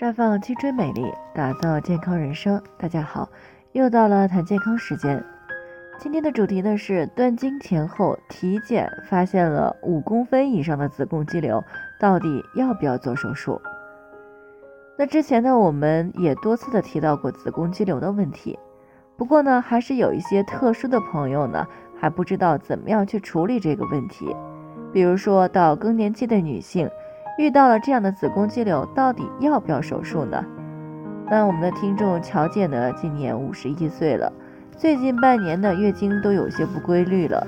绽放青春美丽，打造健康人生。大家好，又到了谈健康时间。今天的主题呢是断经前后体检发现了五公分以上的子宫肌瘤，到底要不要做手术？那之前呢我们也多次的提到过子宫肌瘤的问题，不过呢还是有一些特殊的朋友呢还不知道怎么样去处理这个问题，比如说到更年期的女性。遇到了这样的子宫肌瘤，到底要不要手术呢？那我们的听众乔姐呢，今年五十一岁了，最近半年的月经都有些不规律了，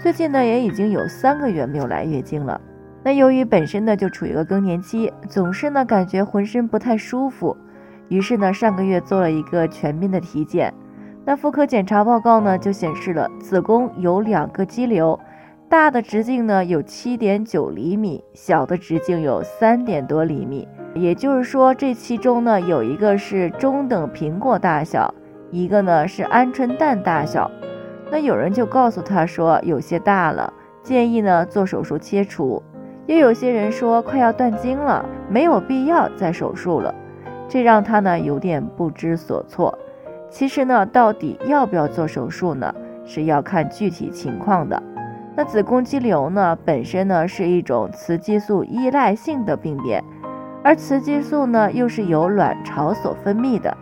最近呢也已经有三个月没有来月经了。那由于本身呢就处于一个更年期，总是呢感觉浑身不太舒服，于是呢上个月做了一个全面的体检，那妇科检查报告呢就显示了子宫有两个肌瘤。大的直径呢有七点九厘米，小的直径有三点多厘米。也就是说，这其中呢有一个是中等苹果大小，一个呢是鹌鹑蛋大小。那有人就告诉他说有些大了，建议呢做手术切除。也有些人说快要断经了，没有必要再手术了，这让他呢有点不知所措。其实呢，到底要不要做手术呢，是要看具体情况的。那子宫肌瘤呢，本身呢是一种雌激素依赖性的病变，而雌激素呢又是由卵巢所分泌的。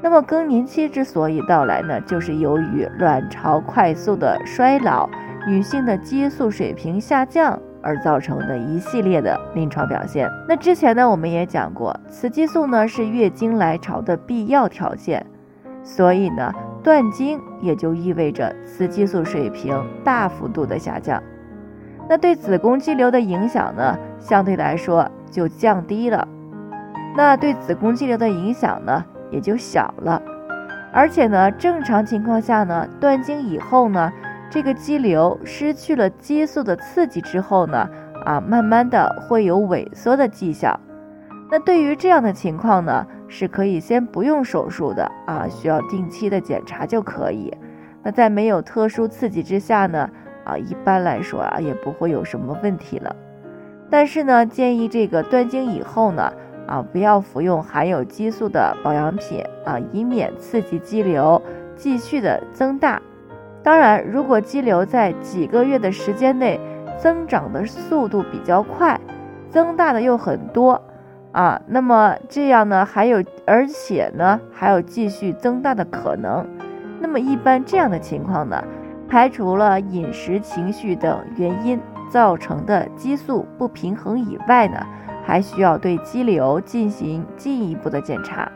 那么更年期之所以到来呢，就是由于卵巢快速的衰老，女性的激素水平下降而造成的一系列的临床表现。那之前呢，我们也讲过，雌激素呢是月经来潮的必要条件，所以呢。断经也就意味着雌激素水平大幅度的下降，那对子宫肌瘤的影响呢，相对来说就降低了，那对子宫肌瘤的影响呢也就小了，而且呢，正常情况下呢，断经以后呢，这个肌瘤失去了激素的刺激之后呢，啊，慢慢的会有萎缩的迹象，那对于这样的情况呢。是可以先不用手术的啊，需要定期的检查就可以。那在没有特殊刺激之下呢，啊，一般来说啊也不会有什么问题了。但是呢，建议这个断经以后呢，啊，不要服用含有激素的保养品啊，以免刺激肌瘤继续的增大。当然，如果肌瘤在几个月的时间内增长的速度比较快，增大的又很多。啊，那么这样呢，还有，而且呢，还有继续增大的可能。那么一般这样的情况呢，排除了饮食、情绪等原因造成的激素不平衡以外呢，还需要对肌瘤进行进一步的检查，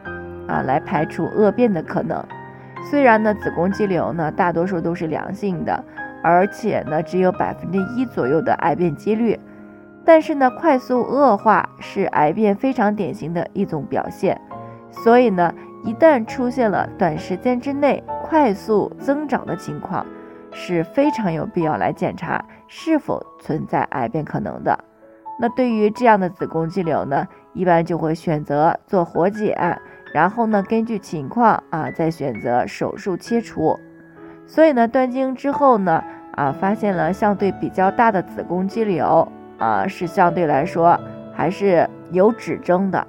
啊，来排除恶变的可能。虽然呢，子宫肌瘤呢，大多数都是良性的，而且呢，只有百分之一左右的癌变几率。但是呢，快速恶化是癌变非常典型的一种表现，所以呢，一旦出现了短时间之内快速增长的情况，是非常有必要来检查是否存在癌变可能的。那对于这样的子宫肌瘤呢，一般就会选择做活检，然后呢，根据情况啊，再选择手术切除。所以呢，断经之后呢，啊，发现了相对比较大的子宫肌瘤。啊，是相对来说还是有指征的，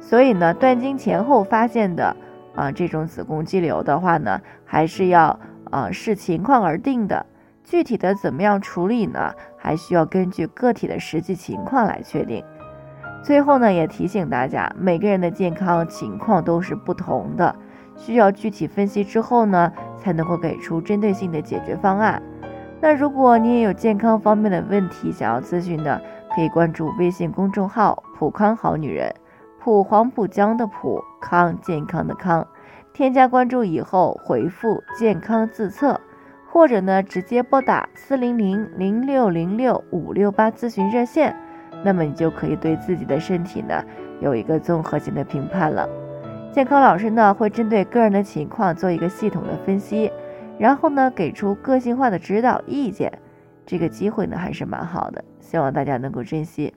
所以呢，断经前后发现的啊这种子宫肌瘤的话呢，还是要啊视情况而定的。具体的怎么样处理呢？还需要根据个体的实际情况来确定。最后呢，也提醒大家，每个人的健康情况都是不同的，需要具体分析之后呢，才能够给出针对性的解决方案。那如果你也有健康方面的问题想要咨询的，可以关注微信公众号“普康好女人”，普黄浦江的普康健康的康，添加关注以后回复“健康自测”，或者呢直接拨打四零零零六零六五六八咨询热线，那么你就可以对自己的身体呢有一个综合性的评判了。健康老师呢会针对个人的情况做一个系统的分析。然后呢，给出个性化的指导意见，这个机会呢还是蛮好的，希望大家能够珍惜。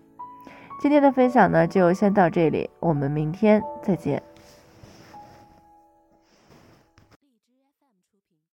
今天的分享呢就先到这里，我们明天再见。